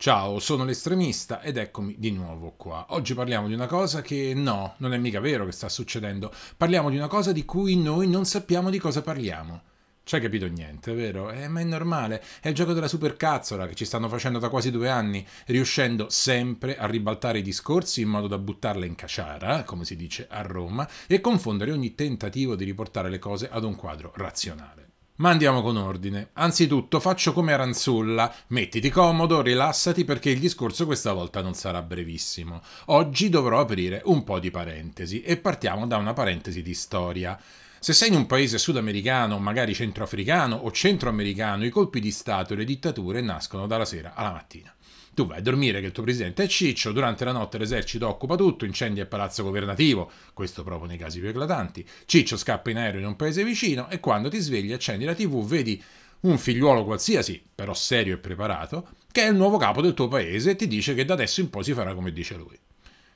Ciao, sono l'estremista ed eccomi di nuovo qua. Oggi parliamo di una cosa che no, non è mica vero che sta succedendo. Parliamo di una cosa di cui noi non sappiamo di cosa parliamo. Ci hai capito niente, vero? Eh, ma è normale, è il gioco della supercazzola che ci stanno facendo da quasi due anni, riuscendo sempre a ribaltare i discorsi in modo da buttarla in caciara, come si dice a Roma, e confondere ogni tentativo di riportare le cose ad un quadro razionale. Ma andiamo con ordine. Anzitutto faccio come Aranzulla, mettiti comodo, rilassati perché il discorso questa volta non sarà brevissimo. Oggi dovrò aprire un po' di parentesi e partiamo da una parentesi di storia. Se sei in un paese sudamericano, magari centroafricano o centroamericano, i colpi di Stato e le dittature nascono dalla sera alla mattina. Tu vai a dormire che il tuo presidente è Ciccio, durante la notte l'esercito occupa tutto, incendia il palazzo governativo, questo proprio nei casi più eclatanti, Ciccio scappa in aereo in un paese vicino e quando ti svegli accendi la tv vedi un figliuolo qualsiasi, però serio e preparato, che è il nuovo capo del tuo paese e ti dice che da adesso in poi si farà come dice lui.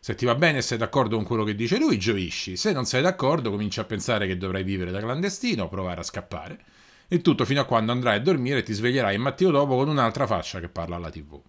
Se ti va bene e sei d'accordo con quello che dice lui, gioisci. Se non sei d'accordo, cominci a pensare che dovrai vivere da clandestino, provare a scappare. Il tutto fino a quando andrai a dormire e ti sveglierai il mattino dopo con un'altra faccia che parla alla tv.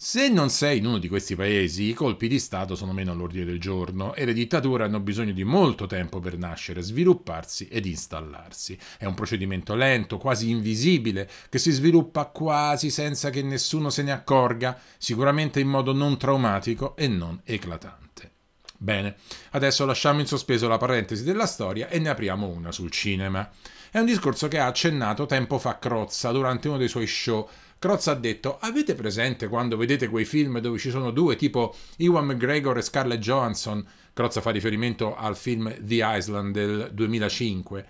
Se non sei in uno di questi paesi, i colpi di Stato sono meno all'ordine del giorno e le dittature hanno bisogno di molto tempo per nascere, svilupparsi ed installarsi. È un procedimento lento, quasi invisibile, che si sviluppa quasi senza che nessuno se ne accorga, sicuramente in modo non traumatico e non eclatante. Bene, adesso lasciamo in sospeso la parentesi della storia e ne apriamo una sul cinema. È un discorso che ha accennato tempo fa Crozza durante uno dei suoi show Crozza ha detto: Avete presente quando vedete quei film dove ci sono due, tipo Ewan McGregor e Scarlett Johansson? Crozza fa riferimento al film The Island del 2005.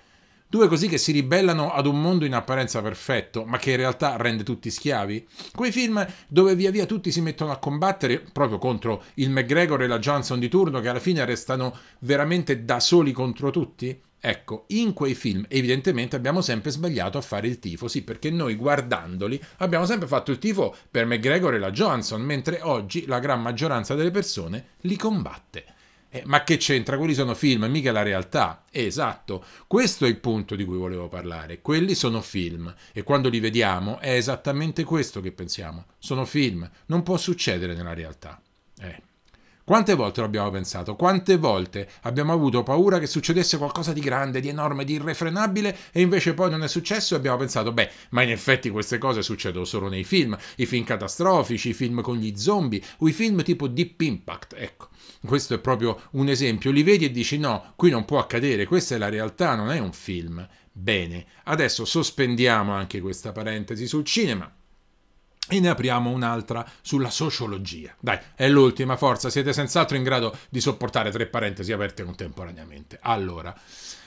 Due così che si ribellano ad un mondo in apparenza perfetto, ma che in realtà rende tutti schiavi? Quei film dove via via tutti si mettono a combattere proprio contro il McGregor e la Johansson di turno, che alla fine restano veramente da soli contro tutti? Ecco, in quei film evidentemente abbiamo sempre sbagliato a fare il tifo, sì, perché noi guardandoli abbiamo sempre fatto il tifo per McGregor e la Johansson, mentre oggi la gran maggioranza delle persone li combatte. Eh, ma che c'entra? Quelli sono film, mica la realtà. Esatto, questo è il punto di cui volevo parlare. Quelli sono film e quando li vediamo è esattamente questo che pensiamo. Sono film, non può succedere nella realtà. Eh. Quante volte lo abbiamo pensato? Quante volte abbiamo avuto paura che succedesse qualcosa di grande, di enorme, di irrefrenabile e invece poi non è successo e abbiamo pensato, beh, ma in effetti queste cose succedono solo nei film, i film catastrofici, i film con gli zombie o i film tipo Deep Impact, ecco. Questo è proprio un esempio, li vedi e dici no, qui non può accadere, questa è la realtà, non è un film. Bene, adesso sospendiamo anche questa parentesi sul cinema e ne apriamo un'altra sulla sociologia. Dai, è l'ultima, forza, siete senz'altro in grado di sopportare tre parentesi aperte contemporaneamente. Allora,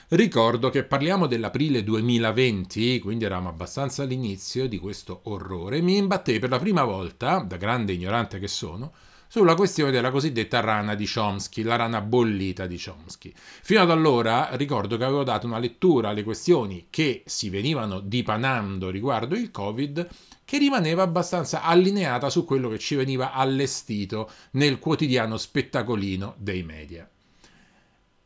ricordo che parliamo dell'aprile 2020, quindi eravamo abbastanza all'inizio di questo orrore, mi imbattei per la prima volta, da grande ignorante che sono, sulla questione della cosiddetta rana di Chomsky, la rana bollita di Chomsky. Fino ad allora ricordo che avevo dato una lettura alle questioni che si venivano dipanando riguardo il Covid che rimaneva abbastanza allineata su quello che ci veniva allestito nel quotidiano spettacolino dei media.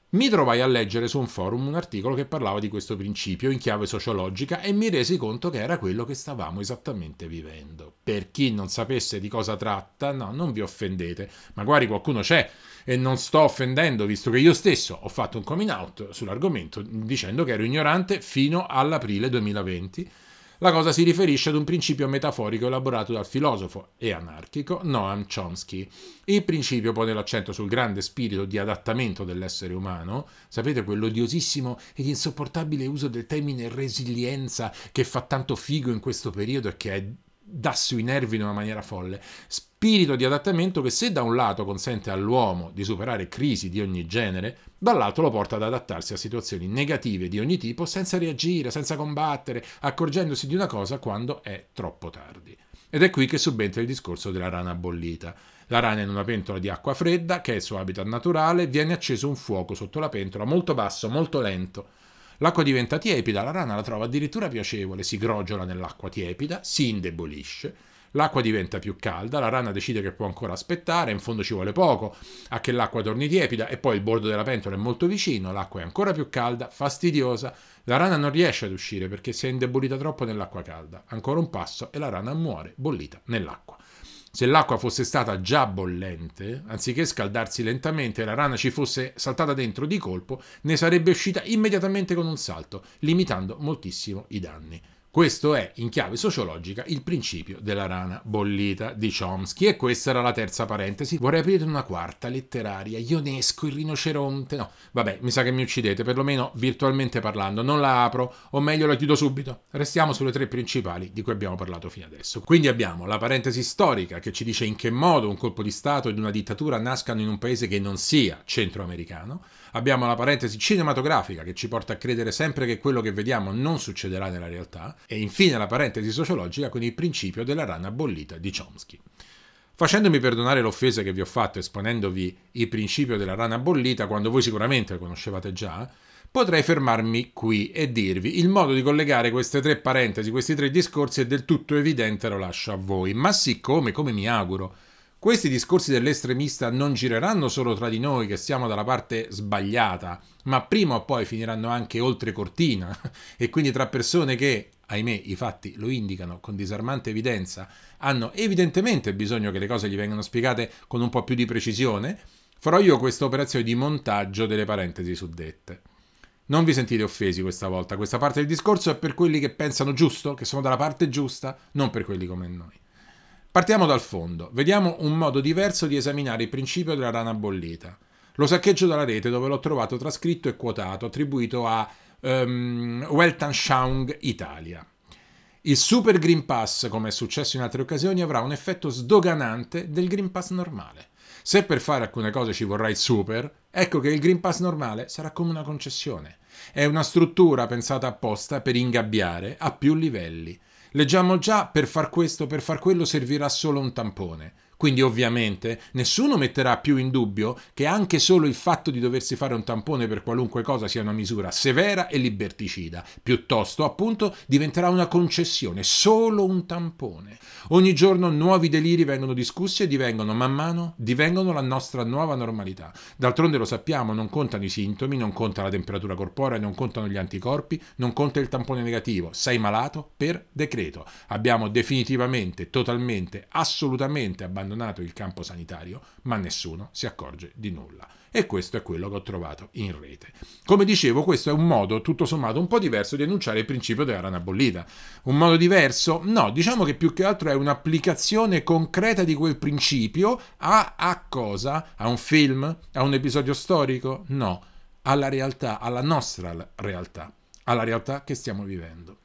Mi trovai a leggere su un forum un articolo che parlava di questo principio in chiave sociologica e mi resi conto che era quello che stavamo esattamente vivendo. Per chi non sapesse di cosa tratta, no, non vi offendete, magari qualcuno c'è e non sto offendendo visto che io stesso ho fatto un coming out sull'argomento dicendo che ero ignorante fino all'aprile 2020 la cosa si riferisce ad un principio metaforico elaborato dal filosofo e anarchico Noam Chomsky. Il principio pone l'accento sul grande spirito di adattamento dell'essere umano, sapete quell'odiosissimo ed insopportabile uso del termine resilienza che fa tanto figo in questo periodo e che è dà sui nervi in una maniera folle. Spirito di adattamento che se da un lato consente all'uomo di superare crisi di ogni genere, dall'altro lo porta ad adattarsi a situazioni negative di ogni tipo senza reagire, senza combattere, accorgendosi di una cosa quando è troppo tardi. Ed è qui che subentra il discorso della rana bollita. La rana in una pentola di acqua fredda, che è il suo habitat naturale, viene acceso un fuoco sotto la pentola molto basso, molto lento L'acqua diventa tiepida, la rana la trova addirittura piacevole, si grogiola nell'acqua tiepida, si indebolisce, l'acqua diventa più calda, la rana decide che può ancora aspettare, in fondo ci vuole poco a che l'acqua torni tiepida e poi il bordo della pentola è molto vicino, l'acqua è ancora più calda, fastidiosa, la rana non riesce ad uscire perché si è indebolita troppo nell'acqua calda, ancora un passo e la rana muore bollita nell'acqua. Se l'acqua fosse stata già bollente, anziché scaldarsi lentamente e la rana ci fosse saltata dentro di colpo, ne sarebbe uscita immediatamente con un salto, limitando moltissimo i danni. Questo è, in chiave sociologica, il principio della rana bollita di Chomsky e questa era la terza parentesi. Vorrei aprire una quarta letteraria, Ionesco, il rinoceronte. No, vabbè, mi sa che mi uccidete, perlomeno virtualmente parlando. Non la apro, o meglio la chiudo subito. Restiamo sulle tre principali di cui abbiamo parlato fino adesso. Quindi abbiamo la parentesi storica che ci dice in che modo un colpo di Stato ed una dittatura nascano in un paese che non sia centroamericano. Abbiamo la parentesi cinematografica che ci porta a credere sempre che quello che vediamo non succederà nella realtà e infine la parentesi sociologica con il principio della rana bollita di Chomsky. Facendomi perdonare l'offesa che vi ho fatto esponendovi il principio della rana bollita, quando voi sicuramente lo conoscevate già, potrei fermarmi qui e dirvi il modo di collegare queste tre parentesi, questi tre discorsi è del tutto evidente, lo lascio a voi. Ma siccome, come mi auguro, questi discorsi dell'estremista non gireranno solo tra di noi che siamo dalla parte sbagliata, ma prima o poi finiranno anche oltre cortina e quindi tra persone che, ahimè, i fatti lo indicano con disarmante evidenza, hanno evidentemente bisogno che le cose gli vengano spiegate con un po' più di precisione, farò io questa operazione di montaggio delle parentesi suddette. Non vi sentite offesi questa volta, questa parte del discorso è per quelli che pensano giusto, che sono dalla parte giusta, non per quelli come noi. Partiamo dal fondo, vediamo un modo diverso di esaminare il principio della rana bollita. Lo saccheggio dalla rete dove l'ho trovato trascritto e quotato, attribuito a um, Weltanschauung Italia. Il Super Green Pass, come è successo in altre occasioni, avrà un effetto sdoganante del Green Pass normale. Se per fare alcune cose ci vorrà il Super, ecco che il Green Pass normale sarà come una concessione. È una struttura pensata apposta per ingabbiare a più livelli. Leggiamo già per far questo, per far quello servirà solo un tampone. Quindi ovviamente nessuno metterà più in dubbio che anche solo il fatto di doversi fare un tampone per qualunque cosa sia una misura severa e liberticida, piuttosto appunto diventerà una concessione, solo un tampone. Ogni giorno nuovi deliri vengono discussi e divengono man mano divengono la nostra nuova normalità. D'altronde lo sappiamo, non contano i sintomi, non conta la temperatura corporea, non contano gli anticorpi, non conta il tampone negativo, sei malato per decreto. Abbiamo definitivamente, totalmente, assolutamente abbandonato abbandonato il campo sanitario, ma nessuno si accorge di nulla. E questo è quello che ho trovato in rete. Come dicevo, questo è un modo tutto sommato un po' diverso di annunciare il principio della rana bollita. Un modo diverso? No, diciamo che più che altro è un'applicazione concreta di quel principio a, a cosa? A un film? A un episodio storico? No, alla realtà, alla nostra realtà, alla realtà che stiamo vivendo.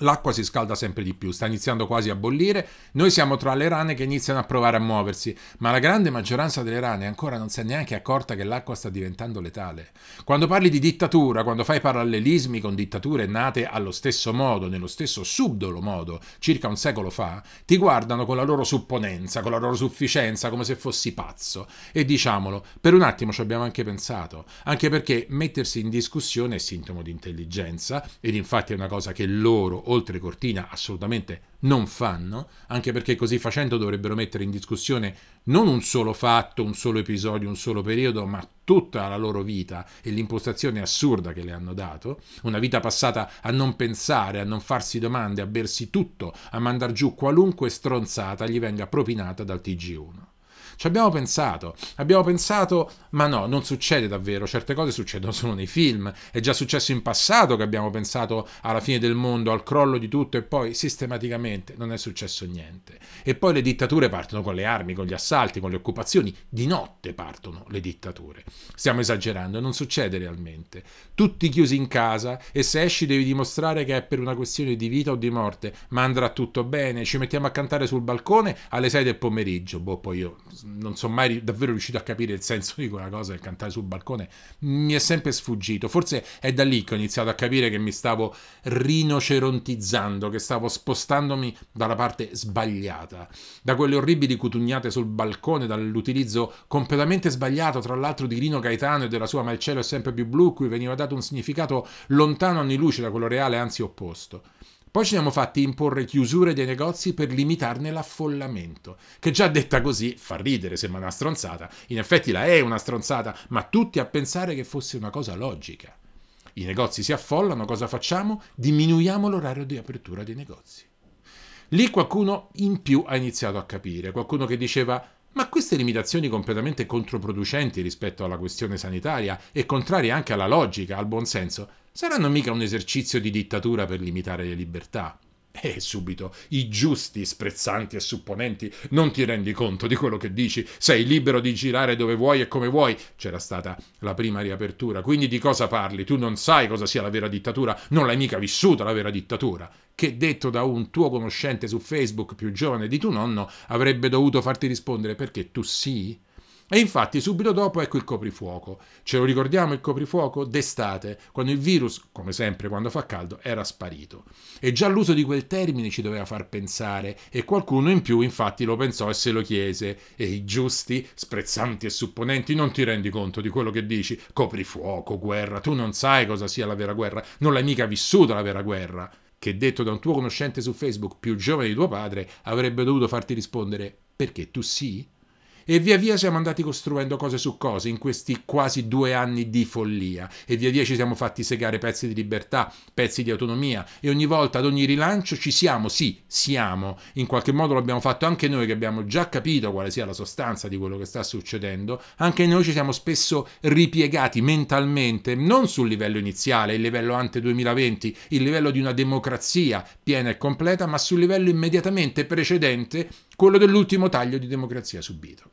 L'acqua si scalda sempre di più, sta iniziando quasi a bollire, noi siamo tra le rane che iniziano a provare a muoversi, ma la grande maggioranza delle rane ancora non si è neanche accorta che l'acqua sta diventando letale. Quando parli di dittatura, quando fai parallelismi con dittature nate allo stesso modo, nello stesso subdolo modo, circa un secolo fa, ti guardano con la loro supponenza, con la loro sufficienza, come se fossi pazzo. E diciamolo, per un attimo ci abbiamo anche pensato, anche perché mettersi in discussione è sintomo di intelligenza, ed infatti è una cosa che loro oltre cortina assolutamente non fanno, anche perché così facendo dovrebbero mettere in discussione non un solo fatto, un solo episodio, un solo periodo, ma tutta la loro vita e l'impostazione assurda che le hanno dato, una vita passata a non pensare, a non farsi domande, a bersi tutto, a mandar giù qualunque stronzata gli venga propinata dal TG1. Ci abbiamo pensato, abbiamo pensato, ma no, non succede davvero, certe cose succedono solo nei film, è già successo in passato che abbiamo pensato alla fine del mondo, al crollo di tutto e poi sistematicamente non è successo niente. E poi le dittature partono con le armi, con gli assalti, con le occupazioni, di notte partono le dittature. Stiamo esagerando, non succede realmente. Tutti chiusi in casa e se esci devi dimostrare che è per una questione di vita o di morte, ma andrà tutto bene, ci mettiamo a cantare sul balcone alle 6 del pomeriggio, boh, poi io non sono mai davvero riuscito a capire il senso di quella cosa del cantare sul balcone, mi è sempre sfuggito. Forse è da lì che ho iniziato a capire che mi stavo rinocerontizzando, che stavo spostandomi dalla parte sbagliata, da quelle orribili cutugnate sul balcone, dall'utilizzo completamente sbagliato, tra l'altro, di Rino Gaetano e della sua Ma il cielo è sempre più blu, cui veniva dato un significato lontano anni luce da quello reale, anzi opposto. Poi ci siamo fatti imporre chiusure dei negozi per limitarne l'affollamento, che già detta così fa ridere, sembra una stronzata. In effetti la è una stronzata, ma tutti a pensare che fosse una cosa logica. I negozi si affollano, cosa facciamo? Diminuiamo l'orario di apertura dei negozi. Lì qualcuno in più ha iniziato a capire, qualcuno che diceva ma queste limitazioni completamente controproducenti rispetto alla questione sanitaria e contrarie anche alla logica, al buonsenso, saranno mica un esercizio di dittatura per limitare le libertà? E subito i giusti, sprezzanti e supponenti, non ti rendi conto di quello che dici, sei libero di girare dove vuoi e come vuoi. C'era stata la prima riapertura, quindi di cosa parli? Tu non sai cosa sia la vera dittatura, non l'hai mica vissuta la vera dittatura. Che detto da un tuo conoscente su Facebook più giovane di tuo nonno avrebbe dovuto farti rispondere perché tu sì? E infatti subito dopo ecco il coprifuoco. Ce lo ricordiamo il coprifuoco? D'estate, quando il virus, come sempre quando fa caldo, era sparito. E già l'uso di quel termine ci doveva far pensare e qualcuno in più infatti lo pensò e se lo chiese. E i giusti, sprezzanti e supponenti non ti rendi conto di quello che dici? Coprifuoco, guerra, tu non sai cosa sia la vera guerra, non l'hai mica vissuta la vera guerra. Che detto da un tuo conoscente su Facebook più giovane di tuo padre avrebbe dovuto farti rispondere perché tu sì? E via via siamo andati costruendo cose su cose in questi quasi due anni di follia. E via via ci siamo fatti segare pezzi di libertà, pezzi di autonomia. E ogni volta, ad ogni rilancio, ci siamo, sì, siamo. In qualche modo lo abbiamo fatto anche noi che abbiamo già capito quale sia la sostanza di quello che sta succedendo. Anche noi ci siamo spesso ripiegati mentalmente, non sul livello iniziale, il livello ante 2020, il livello di una democrazia piena e completa, ma sul livello immediatamente precedente, quello dell'ultimo taglio di democrazia subito.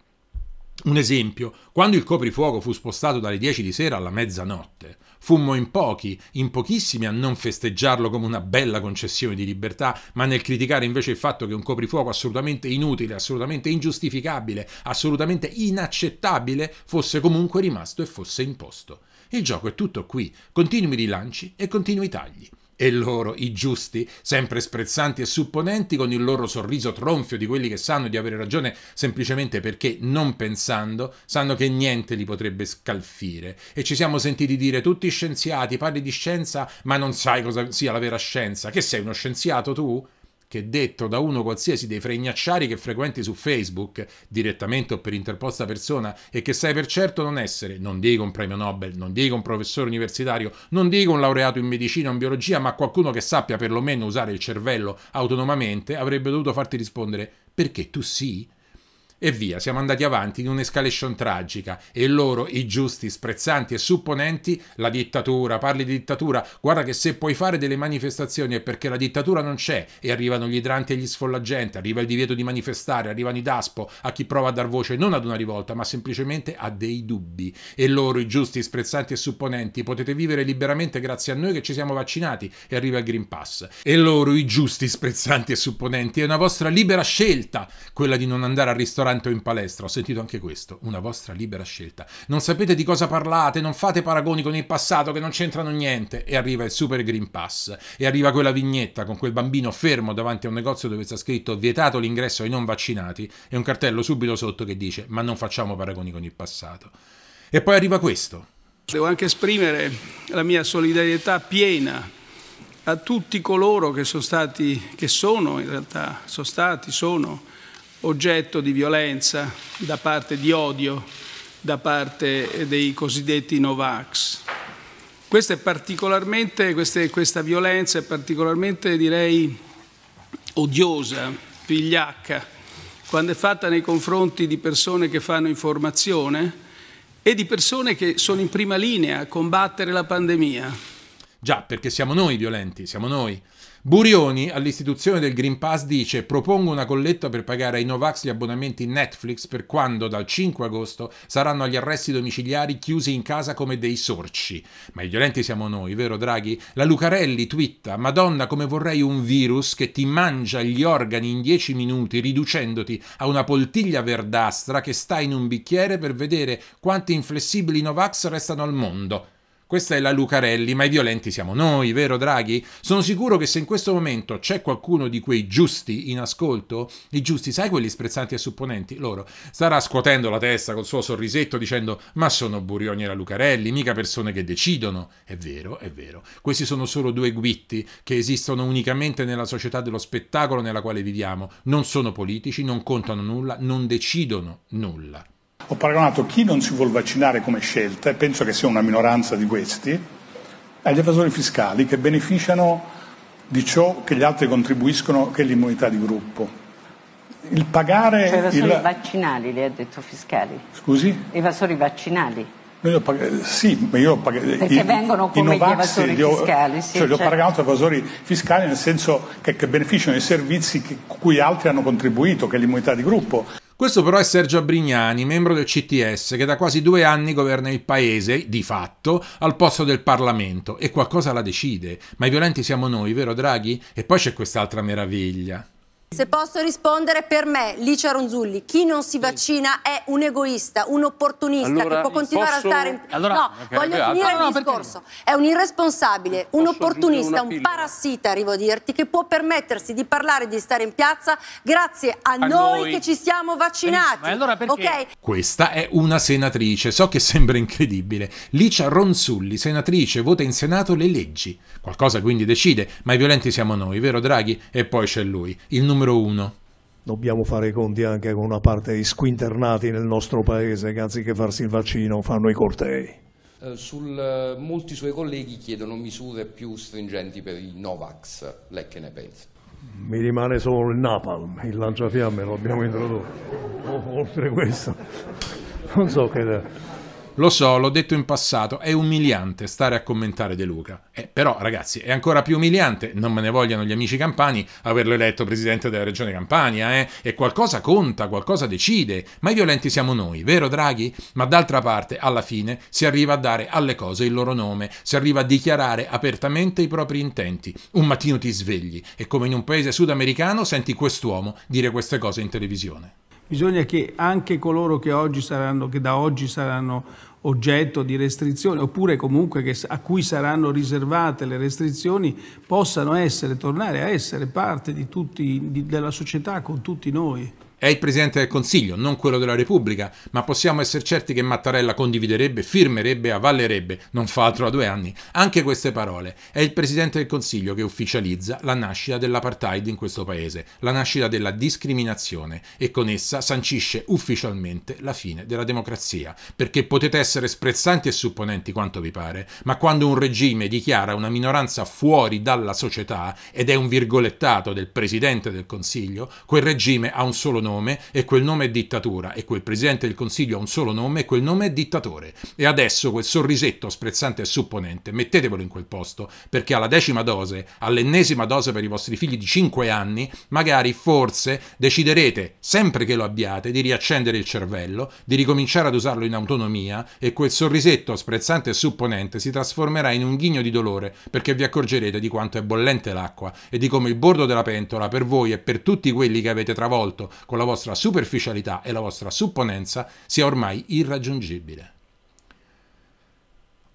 Un esempio, quando il coprifuoco fu spostato dalle 10 di sera alla mezzanotte, fummo in pochi, in pochissimi a non festeggiarlo come una bella concessione di libertà, ma nel criticare invece il fatto che un coprifuoco assolutamente inutile, assolutamente ingiustificabile, assolutamente inaccettabile fosse comunque rimasto e fosse imposto. Il gioco è tutto qui, continui rilanci e continui tagli. E loro, i giusti, sempre sprezzanti e supponenti, con il loro sorriso tronfio di quelli che sanno di avere ragione semplicemente perché, non pensando, sanno che niente li potrebbe scalfire. E ci siamo sentiti dire tutti scienziati, parli di scienza, ma non sai cosa sia la vera scienza. Che sei uno scienziato tu? Che detto da uno qualsiasi dei fregnacciari che frequenti su Facebook, direttamente o per interposta persona, e che sai per certo non essere, non dico un premio Nobel, non dico un professore universitario, non dico un laureato in medicina o in biologia, ma qualcuno che sappia perlomeno usare il cervello autonomamente, avrebbe dovuto farti rispondere perché tu sì? E via, siamo andati avanti in un'escalation tragica e loro, i giusti, sprezzanti e supponenti, la dittatura, parli di dittatura, guarda che se puoi fare delle manifestazioni è perché la dittatura non c'è e arrivano gli idranti e gli sfollagenti, arriva il divieto di manifestare, arrivano i daspo a chi prova a dar voce non ad una rivolta ma semplicemente a dei dubbi. E loro, i giusti, sprezzanti e supponenti, potete vivere liberamente grazie a noi che ci siamo vaccinati e arriva il Green Pass. E loro, i giusti, sprezzanti e supponenti, è una vostra libera scelta quella di non andare al ristorante tanto in palestra, ho sentito anche questo, una vostra libera scelta. Non sapete di cosa parlate, non fate paragoni con il passato che non c'entrano niente. E arriva il Super Green Pass, e arriva quella vignetta con quel bambino fermo davanti a un negozio dove sta scritto vietato l'ingresso ai non vaccinati e un cartello subito sotto che dice ma non facciamo paragoni con il passato. E poi arriva questo. Devo anche esprimere la mia solidarietà piena a tutti coloro che sono stati, che sono in realtà, sono stati, sono oggetto di violenza, da parte di odio, da parte dei cosiddetti Novax. Questa, queste, questa violenza è particolarmente, direi, odiosa, vigliacca, quando è fatta nei confronti di persone che fanno informazione e di persone che sono in prima linea a combattere la pandemia. Già, perché siamo noi violenti, siamo noi. Burioni all'istituzione del Green Pass dice propongo una colletta per pagare ai Novax gli abbonamenti Netflix per quando dal 5 agosto saranno agli arresti domiciliari chiusi in casa come dei sorci. Ma i violenti siamo noi, vero Draghi? La Lucarelli twitta Madonna come vorrei un virus che ti mangia gli organi in 10 minuti riducendoti a una poltiglia verdastra che sta in un bicchiere per vedere quanti inflessibili Novax restano al mondo. Questa è la Lucarelli, ma i violenti siamo noi, vero Draghi? Sono sicuro che se in questo momento c'è qualcuno di quei giusti in ascolto, i giusti, sai quelli sprezzanti e supponenti, loro, starà scuotendo la testa col suo sorrisetto dicendo ma sono Burioni e la Lucarelli, mica persone che decidono. È vero, è vero. Questi sono solo due guitti che esistono unicamente nella società dello spettacolo nella quale viviamo. Non sono politici, non contano nulla, non decidono nulla. Ho paragonato chi non si vuole vaccinare come scelta, e penso che sia una minoranza di questi, agli evasori fiscali che beneficiano di ciò che gli altri contribuiscono, che è l'immunità di gruppo. Il pagare... Cioè evasori il... vaccinali, lei ha detto fiscali. Scusi? Evasori vaccinali. Pagato, sì, ma io ho pagato. Perché i, vengono come i gli evasori ho, fiscali, sì, cioè li ho certo. pagato evasori fiscali nel senso che, che beneficiano dei servizi che, cui altri hanno contribuito, che è l'immunità di gruppo. Questo però è Sergio Abrignani, membro del CTS, che da quasi due anni governa il paese, di fatto, al posto del Parlamento e qualcosa la decide. Ma i violenti siamo noi, vero Draghi? E poi c'è quest'altra meraviglia. Se posso rispondere per me, Licia Ronzulli, chi non si vaccina è un egoista, un opportunista Allora, che può continuare posso- a stare in... Allora, no, ok, voglio beato. finire No, no, il perché- discorso. È un irresponsabile, un Posso opportunista, un una pillola? parassita, arrivo a dirti, che può permettersi di parlare di stare in piazza grazie a, noi, noi. che ci siamo vaccinati. Ma allora perché- Ok? Questa è una senatrice, so che sembra incredibile. Licia Ronzulli, senatrice, vota in Senato le leggi. Qualcosa quindi decide, ma i violenti siamo noi, vero Draghi? E poi c'è lui, il numero uno. Dobbiamo fare i conti anche con una parte di squinternati nel nostro paese che anziché farsi il vaccino fanno i cortei. Eh, sul, eh, molti suoi colleghi chiedono misure più stringenti per i Novax. Lei che ne pensa? Mi rimane solo il napalm, il lanciafiamme lo abbiamo introdotto. Oltre questo, non so che... Lo so, l'ho detto in passato, è umiliante stare a commentare De Luca. Eh, però, ragazzi, è ancora più umiliante, non me ne vogliano gli amici campani, averlo eletto presidente della regione Campania, eh? E qualcosa conta, qualcosa decide. Ma i violenti siamo noi, vero Draghi? Ma d'altra parte, alla fine, si arriva a dare alle cose il loro nome, si arriva a dichiarare apertamente i propri intenti. Un mattino ti svegli e come in un paese sudamericano senti quest'uomo dire queste cose in televisione. Bisogna che anche coloro che, oggi saranno, che da oggi saranno oggetto di restrizioni, oppure comunque che, a cui saranno riservate le restrizioni, possano essere, tornare a essere parte di tutti, di- della società con tutti noi. È il Presidente del Consiglio, non quello della Repubblica, ma possiamo essere certi che Mattarella condividerebbe, firmerebbe, avallerebbe, non fa altro da due anni, anche queste parole. È il Presidente del Consiglio che ufficializza la nascita dell'apartheid in questo paese, la nascita della discriminazione e con essa sancisce ufficialmente la fine della democrazia. Perché potete essere sprezzanti e supponenti quanto vi pare, ma quando un regime dichiara una minoranza fuori dalla società ed è un virgolettato del Presidente del Consiglio, quel regime ha un solo nome e quel nome è dittatura e quel Presidente del Consiglio ha un solo nome e quel nome è dittatore. E adesso quel sorrisetto sprezzante e supponente, mettetevelo in quel posto, perché alla decima dose, all'ennesima dose per i vostri figli di 5 anni, magari forse deciderete, sempre che lo abbiate, di riaccendere il cervello, di ricominciare ad usarlo in autonomia e quel sorrisetto sprezzante e supponente si trasformerà in un ghigno di dolore perché vi accorgerete di quanto è bollente l'acqua e di come il bordo della pentola per voi e per tutti quelli che avete travolto con la vostra superficialità e la vostra supponenza sia ormai irraggiungibile.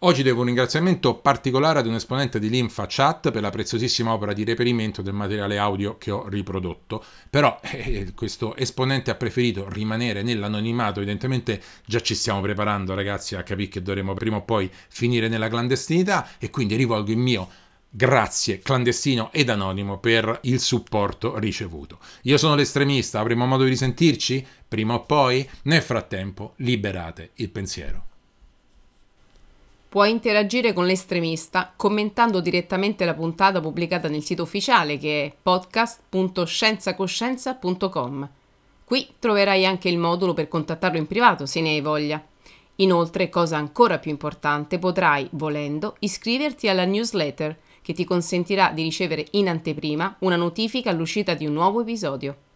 Oggi devo un ringraziamento particolare ad un esponente di Linfa Chat per la preziosissima opera di reperimento del materiale audio che ho riprodotto, però eh, questo esponente ha preferito rimanere nell'anonimato, evidentemente già ci stiamo preparando ragazzi a capire che dovremo prima o poi finire nella clandestinità e quindi rivolgo il mio grazie clandestino ed anonimo per il supporto ricevuto. Io sono l'estremista, avremo modo di risentirci prima o poi, nel frattempo liberate il pensiero. Puoi interagire con l'estremista commentando direttamente la puntata pubblicata nel sito ufficiale che è podcast.scienzacoscienza.com. Qui troverai anche il modulo per contattarlo in privato se ne hai voglia. Inoltre, cosa ancora più importante, potrai, volendo, iscriverti alla newsletter che ti consentirà di ricevere in anteprima una notifica all'uscita di un nuovo episodio.